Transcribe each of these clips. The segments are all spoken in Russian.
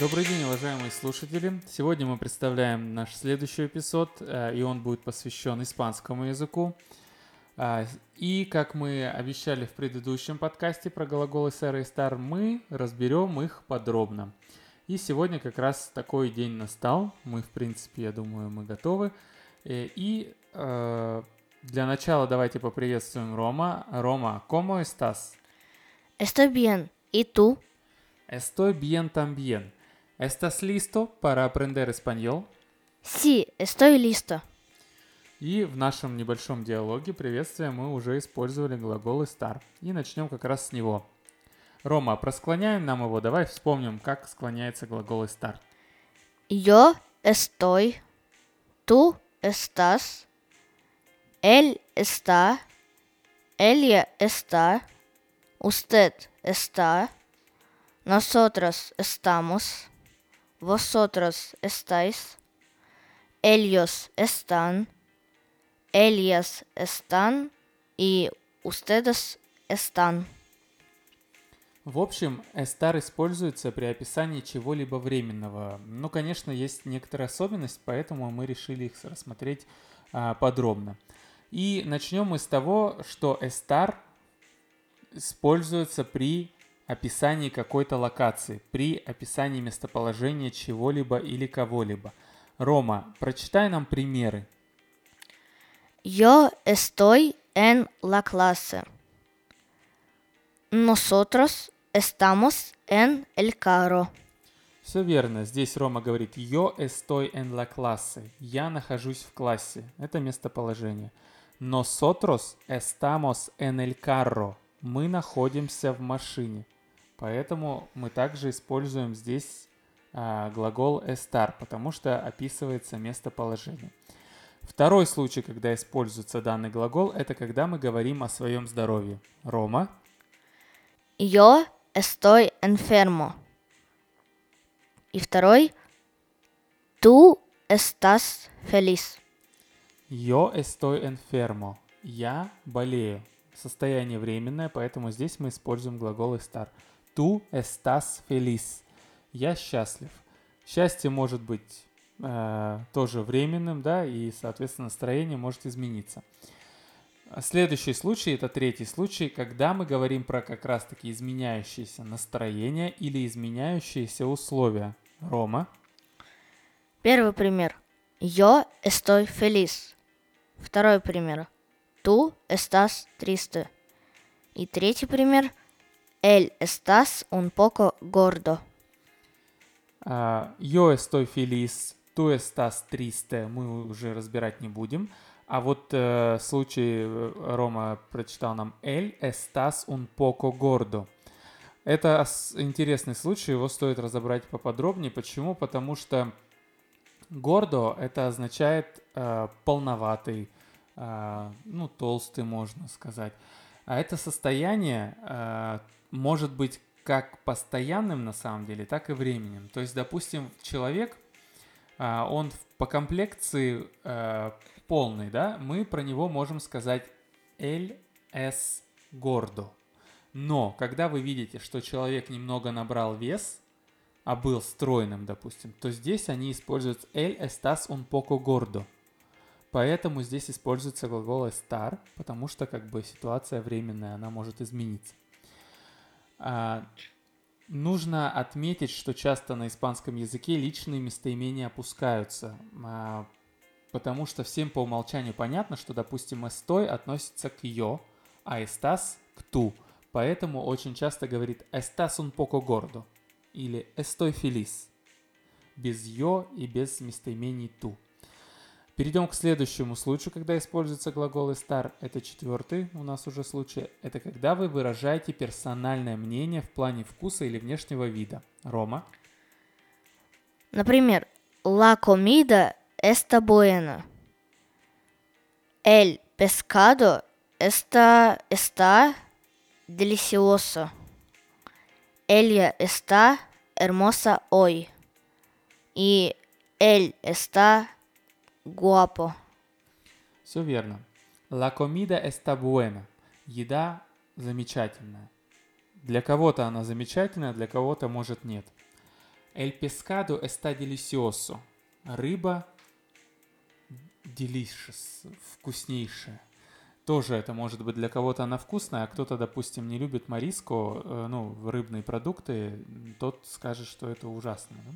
Добрый день, уважаемые слушатели. Сегодня мы представляем наш следующий эпизод, э, и он будет посвящен испанскому языку. А, И, как мы обещали в предыдущем подкасте про глаголы «сэр» и «стар», мы разберем их подробно. И сегодня как раз такой день настал. Мы, в принципе, я думаю, мы готовы. Э, И э, для начала давайте поприветствуем Рома. Рома, ¿cómo estás? Estoy bien. ¿Y tú? Estoy bien también. ¿Estás listo para aprender español? Sí, estoy listo. И в нашем небольшом диалоге приветствия мы уже использовали глагол estar. И начнем как раз с него. Рома, просклоняем нам его. Давай вспомним, как склоняется глагол estar. Yo estoy. Tú estás. Él está. Ella está. Usted está. Nosotros estamos. Vosotros estáis. Ellos están. Ellas están. Y ustedes están. В общем, estar используется при описании чего-либо временного. Ну, конечно, есть некоторая особенность, поэтому мы решили их рассмотреть а, подробно. И начнем мы с того, что estar используется при описании какой-то локации, при описании местоположения чего-либо или кого-либо. Рома, прочитай нам примеры. Yo estoy en la clase. Nosotros estamos en el carro. Все верно. Здесь Рома говорит «Yo estoy en la clase». Я нахожусь в классе. Это местоположение. Nosotros estamos en el carro. Мы находимся в машине. Поэтому мы также используем здесь а, глагол estar, потому что описывается местоположение. Второй случай, когда используется данный глагол, это когда мы говорим о своем здоровье. Рома. Yo estoy enfermo. И второй. Tú estás feliz. Yo estoy enfermo. Я болею. Состояние временное, поэтому здесь мы используем глагол estar. Tú estás feliz. Я счастлив. Счастье может быть э, тоже временным, да, и, соответственно, настроение может измениться. Следующий случай, это третий случай, когда мы говорим про как раз-таки изменяющееся настроение или изменяющиеся условия. Рома. Первый пример. Yo estoy feliz. Второй пример. Tú estás triste. И третий пример. Él estás un poco gordo. А, Yo estoy feliz, tú estás triste. Мы уже разбирать не будем. А вот э, случай э, Рома прочитал нам «El estás un poco gordo». Это интересный случай, его стоит разобрать поподробнее. Почему? Потому что гордо это означает э, полноватый, э, ну, толстый, можно сказать. А это состояние э, может быть как постоянным на самом деле, так и временным. То есть, допустим, человек, а, он по комплекции э, полный, да, мы про него можем сказать «el es gordo». Но когда вы видите, что человек немного набрал вес, а был стройным, допустим, то здесь они используют «el estás un poco gordo». Поэтому здесь используется глагол estar, потому что как бы ситуация временная, она может измениться. А, нужно отметить, что часто на испанском языке личные местоимения опускаются, а, потому что всем по умолчанию понятно, что, допустим, estoy относится к yo, а estás к tu. Поэтому очень часто говорит estás un poco gordo или estoy feliz. Без yo и без местоимений tu. Перейдем к следующему случаю, когда используется глагол estar. Это четвертый у нас уже случай. Это когда вы выражаете персональное мнение в плане вкуса или внешнего вида. Рома. Например, La comida está buena. El pescado está, está delicioso. Ella está hermosa hoy. Y él está guapo. Все верно. La comida está buena. Еда замечательная. Для кого-то она замечательная, для кого-то, может, нет. El pescado está delicioso. Рыба delicious, вкуснейшая. Тоже это может быть для кого-то она вкусная, а кто-то, допустим, не любит мариску, э, ну, рыбные продукты, тот скажет, что это ужасно. Да?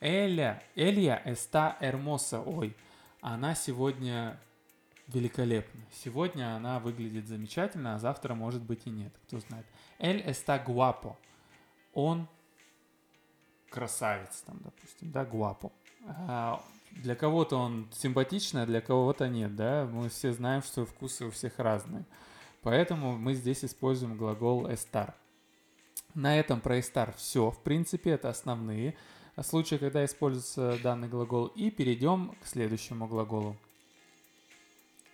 Эля, Элья está hermosa. Ой, она сегодня великолепна. Сегодня она выглядит замечательно, а завтра, может быть, и нет. Кто знает. Эль está guapo. Он красавец, там, допустим, да, guapo. А, для кого-то он симпатичный, а для кого-то нет, да? Мы все знаем, что вкусы у всех разные. Поэтому мы здесь используем глагол estar. На этом про estar все, в принципе, это основные случаи, когда используется данный глагол. И перейдем к следующему глаголу.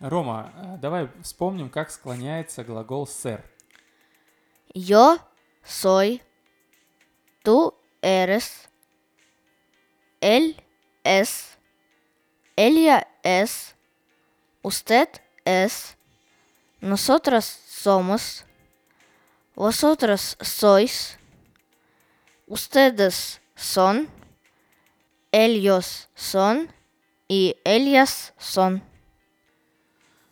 Рома, э, давай вспомним, как склоняется глагол ser. Yo soy, tú eres, él es, ella es, usted es, nosotros somos, vosotros sois, ustedes son, ellos son y ellas son.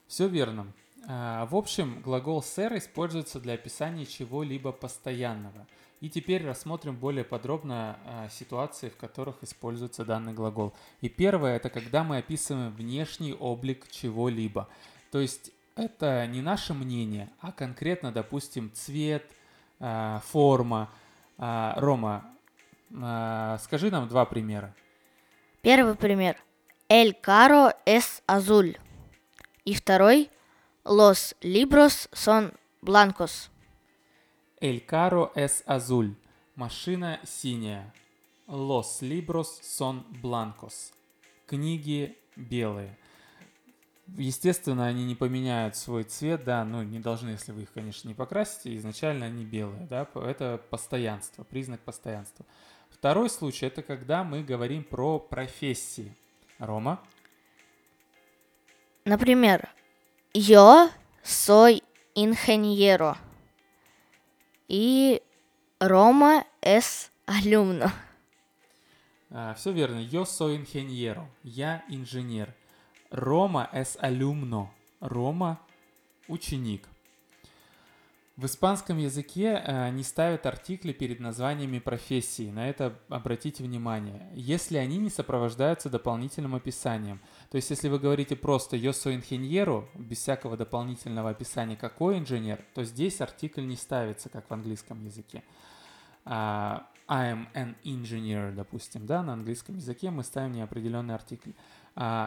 Все верно. А, в общем, глагол ser используется для описания чего-либо постоянного. И теперь рассмотрим более подробно а, ситуации, в которых используется данный глагол. И первое это когда мы описываем внешний облик чего-либо. То есть это не наше мнение, а конкретно, допустим, цвет, а, форма. Рома, скажи нам два примера. Первый пример. El carro es azul. Y второй Los libros son blancos. El carro es azul. Машина синяя. Los libros son blancos. Книги белые. Естественно, они не поменяют свой цвет, да, ну, не должны, если вы их, конечно, не покрасите, изначально они белые, да, это постоянство, признак постоянства. Второй случай – это когда мы говорим про профессии. Рома? Например, yo soy ingeniero y Roma es alumno. А, все верно. Yo soy ingeniero. Я инженер. Рома es alumno. Рома – ученик. В испанском языке э, не ставят артикли перед названиями профессий. На это обратите внимание. Если они не сопровождаются дополнительным описанием. То есть, если вы говорите просто «yo soy ingeniero», без всякого дополнительного описания «какой инженер», то здесь артикль не ставится, как в английском языке. Uh, I am an engineer, допустим, да, на английском языке мы ставим неопределенный артикль.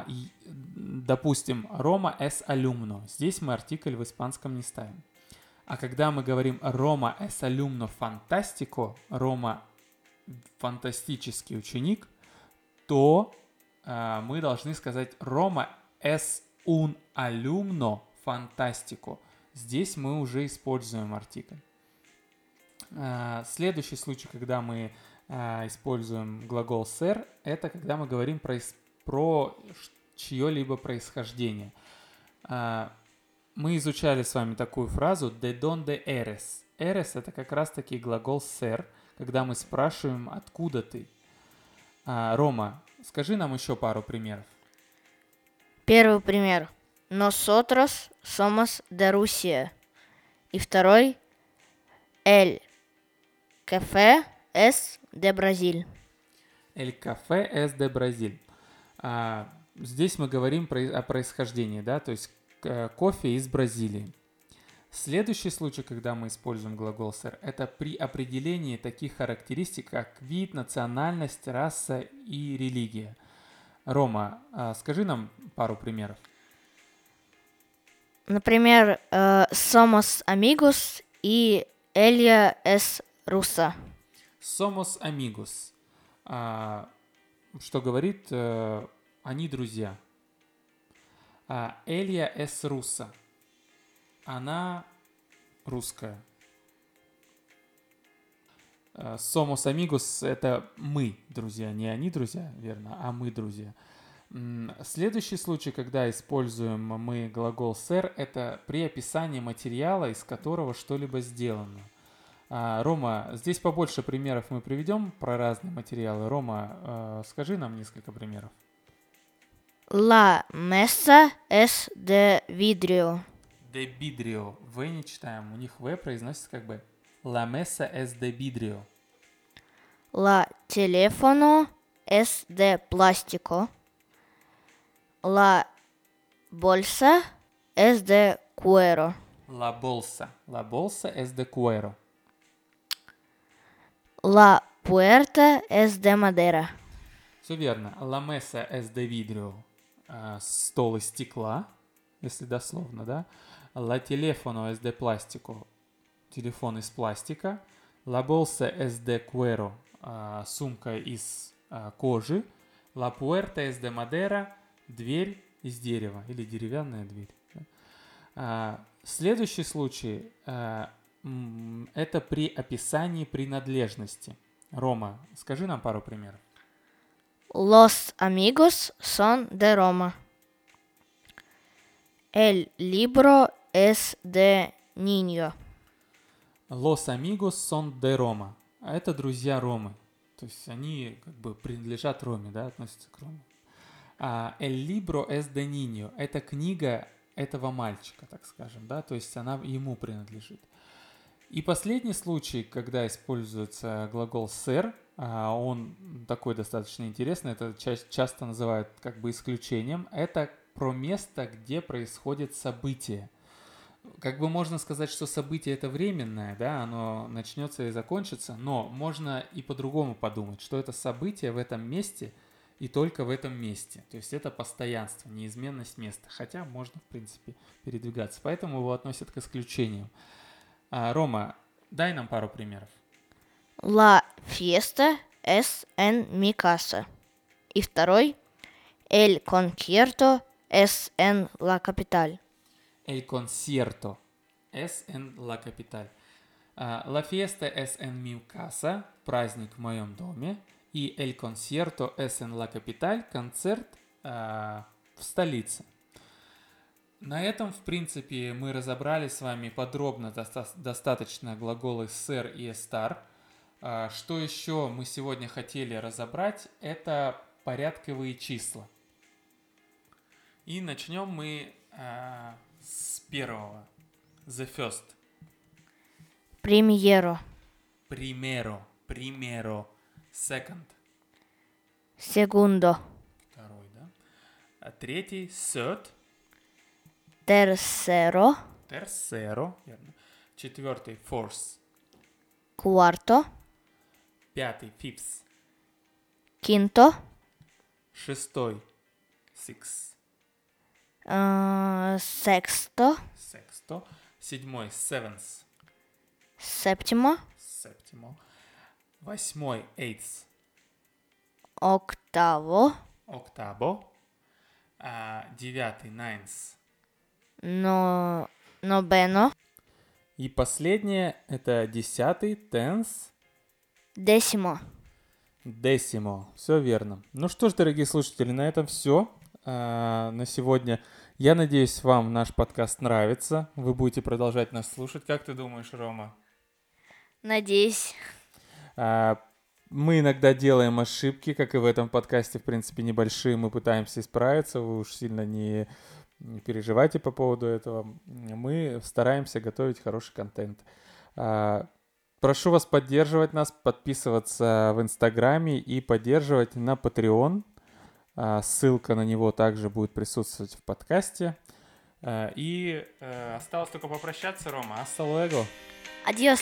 И, допустим, Рома es alumno. Здесь мы артикль в испанском не ставим. А когда мы говорим Рома es alumno fantastico, Рома фантастический ученик, то э, мы должны сказать Рома es un alumno fantastico. Здесь мы уже используем артикль. Э, следующий случай, когда мы э, используем глагол ser, это когда мы говорим про, про чье-либо происхождение. Мы изучали с вами такую фразу «de donde eres». «Eres» — это как раз-таки глагол «ser», когда мы спрашиваем «откуда ты?». А, Рома, скажи нам еще пару примеров. Первый пример. Nosotros somos de Rusia. И второй. El café es de Brasil. El café es de Brasil. А, здесь мы говорим про, о происхождении, да, то есть кофе из Бразилии. Следующий случай, когда мы используем глагол «сэр», это при определении таких характеристик, как вид, национальность, раса и религия. Рома, а скажи нам пару примеров. Например, э, «somos amigos» и «ella es rusa». «Somos amigos», а, что говорит э, «они друзья». А, Элья Эс Руса. Она русская. Сомос а, Амигус – это мы, друзья, не они друзья, верно, а мы друзья. Следующий случай, когда используем мы глагол «сэр», это при описании материала, из которого что-либо сделано. А, Рома, здесь побольше примеров мы приведем про разные материалы. Рома, э, скажи нам несколько примеров. La mesa es de vidrio. De vidrio. В не читаем. У них В произносится как бы La mesa es de vidrio. La teléfono es de plástico. La bolsa es de cuero. La bolsa. La bolsa es de cuero. La puerta es de madera. Все верно. La mesa es de vidrio. А, стол из стекла, если дословно, да. La teléfono es de plástico. Телефон из пластика. La bolsa es de cuero. Сумка из а, кожи. La puerta es de madera. Дверь из дерева или деревянная дверь. А, следующий случай это при описании принадлежности. Рома, скажи нам пару примеров. Los amigos son de Roma. El libro es de niño. Los amigos son de Roma. А это друзья Ромы. То есть они как бы принадлежат Роме, да, относятся к Роме. А El libro es de niño. Это книга этого мальчика, так скажем, да, то есть она ему принадлежит. И последний случай, когда используется глагол ser, он такой достаточно интересный, это ча- часто называют как бы исключением, это про место, где происходит событие. Как бы можно сказать, что событие это временное, да, оно начнется и закончится, но можно и по-другому подумать, что это событие в этом месте и только в этом месте. То есть это постоянство, неизменность места. Хотя можно, в принципе, передвигаться. Поэтому его относят к исключениям. А, Рома, дай нам пару примеров. La fiesta es en mi casa. И второй. El concierto es en la capital. El concierto es en la capital. А, La fiesta es en mi casa, праздник в моем доме. И el concierto es en la capital, концерт а, в столице. На этом, в принципе, мы разобрали с вами подробно доста- достаточно глаголы ser и estar. А, Что еще мы сегодня хотели разобрать, это порядковые числа. И начнем мы а, с первого. The first. Primero. Primero. Primero. Second. Segundo. Второй, да? А третий. Third. Tercero. Tercero. Верно. Четвертый. Fourth. Cuarto. Пятый. Fifth. Quinto. Шестой. Six. ah, sexto. Sexto. Седьмой. Seventh. Séptimo. Септимо. Восьмой. Eighth. Octavo. Octavo. А, девятый. Ninth. No, noveno. И последнее это десятый. Tenth. Décimo. Десимо. Все верно. Ну что ж, дорогие слушатели, на этом все на сегодня. Я надеюсь, вам наш подкаст нравится. Вы будете продолжать нас слушать. Как ты думаешь, Рома? Надеюсь. А, Мы иногда делаем ошибки, как и в этом подкасте, в принципе, небольшие. Мы пытаемся исправиться. Вы уж сильно не, не переживайте по поводу этого. Мы стараемся готовить хороший контент. А, Прошу вас поддерживать нас, подписываться в Инстаграме и поддерживать на Patreon. А, Ссылка на него также будет присутствовать в подкасте. А, И э, осталось только попрощаться, Рома. Hasta luego. Adiós.